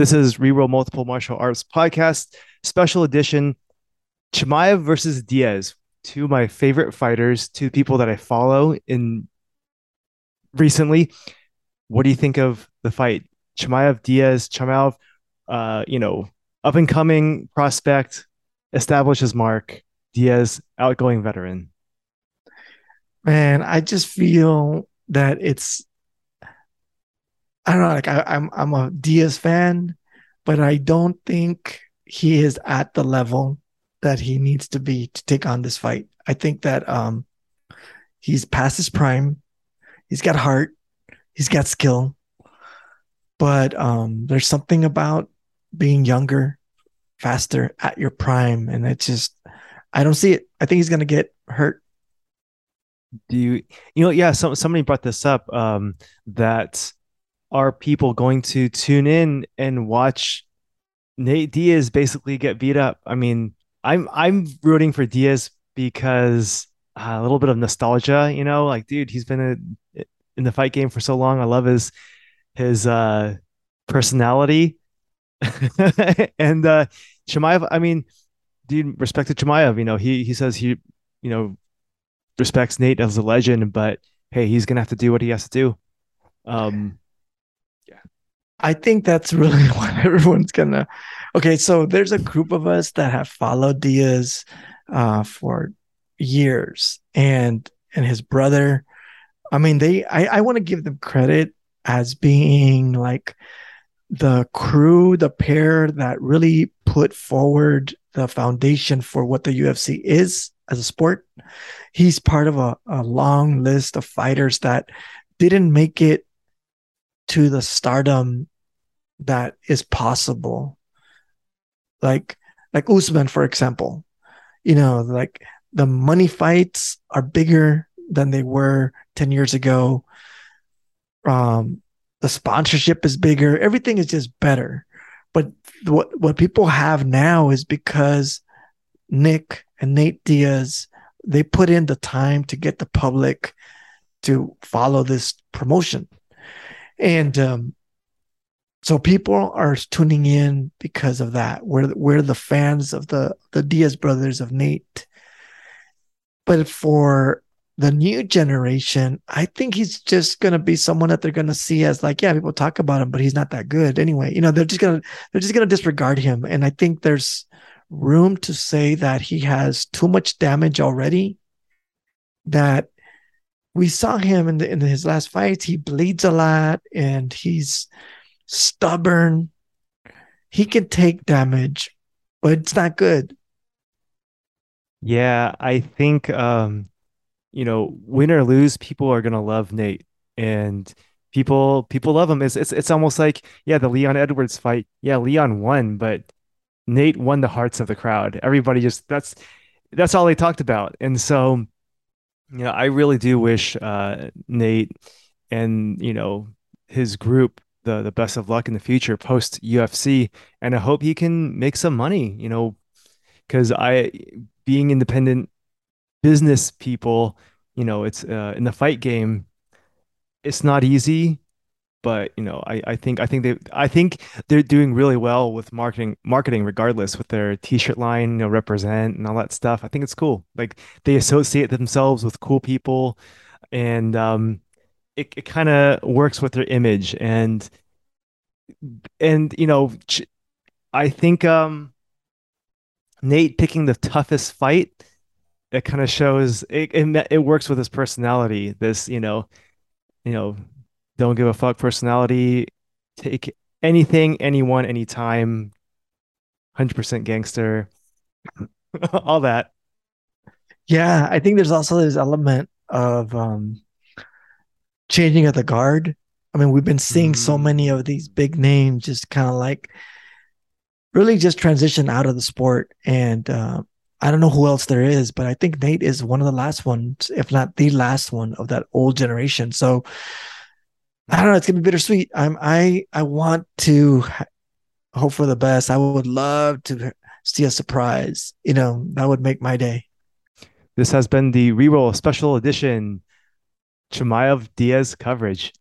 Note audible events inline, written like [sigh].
This is Reroll Multiple Martial Arts Podcast, special edition Chimaev versus Diaz. Two of my favorite fighters, two people that I follow in recently. What do you think of the fight? Chimaev, Diaz, Chimaev, uh, you know, up and coming prospect, establishes mark. Diaz, outgoing veteran. Man, I just feel that it's I don't know, like I, I'm I'm a Diaz fan, but I don't think he is at the level that he needs to be to take on this fight. I think that um he's past his prime. He's got heart, he's got skill. But um there's something about being younger, faster at your prime. And it's just I don't see it. I think he's gonna get hurt. Do you you know, yeah, some somebody brought this up um that are people going to tune in and watch Nate Diaz basically get beat up? I mean, I'm I'm rooting for Diaz because uh, a little bit of nostalgia, you know, like dude, he's been a, in the fight game for so long. I love his his uh personality. [laughs] and uh Chimaev, I mean, dude, respect to Chimaev, you know, he he says he, you know, respects Nate as a legend, but hey, he's gonna have to do what he has to do. Um I think that's [laughs] really what everyone's gonna. Okay, so there's a group of us that have followed Diaz uh, for years, and and his brother. I mean, they. I, I want to give them credit as being like the crew, the pair that really put forward the foundation for what the UFC is as a sport. He's part of a, a long list of fighters that didn't make it to the stardom that is possible. Like like Usman, for example. You know, like the money fights are bigger than they were 10 years ago. Um, the sponsorship is bigger. Everything is just better. But what what people have now is because Nick and Nate Diaz they put in the time to get the public to follow this promotion. And um, so people are tuning in because of that. We're we're the fans of the the Diaz brothers of Nate. But for the new generation, I think he's just gonna be someone that they're gonna see as like, yeah, people talk about him, but he's not that good anyway. You know, they're just gonna they're just gonna disregard him. And I think there's room to say that he has too much damage already. That we saw him in the in his last fights, he bleeds a lot and he's stubborn. He can take damage, but it's not good. Yeah, I think um, you know, win or lose, people are gonna love Nate, and people people love him. It's it's it's almost like yeah, the Leon Edwards fight. Yeah, Leon won, but Nate won the hearts of the crowd. Everybody just that's that's all they talked about, and so you know, I really do wish uh, Nate and you know his group the the best of luck in the future post UFC, and I hope he can make some money. You know, because I being independent business people, you know, it's uh, in the fight game, it's not easy. But you know, I, I think I think they I think they're doing really well with marketing marketing regardless with their t-shirt line, you know, represent and all that stuff. I think it's cool. Like they associate themselves with cool people and um it, it kind of works with their image and and you know I think um Nate picking the toughest fight it kind of shows it, it it works with his personality this you know you know don't give a fuck personality take anything anyone anytime 100% gangster [laughs] all that. Yeah i think there's also this element of um changing of the guard. I mean, we've been seeing mm. so many of these big names just kind of like really just transition out of the sport. And uh, I don't know who else there is, but I think Nate is one of the last ones, if not the last one of that old generation. So I don't know. It's gonna be bittersweet. I'm I I want to hope for the best. I would love to see a surprise. You know, that would make my day. This has been the reroll special edition Chimaev Diaz coverage.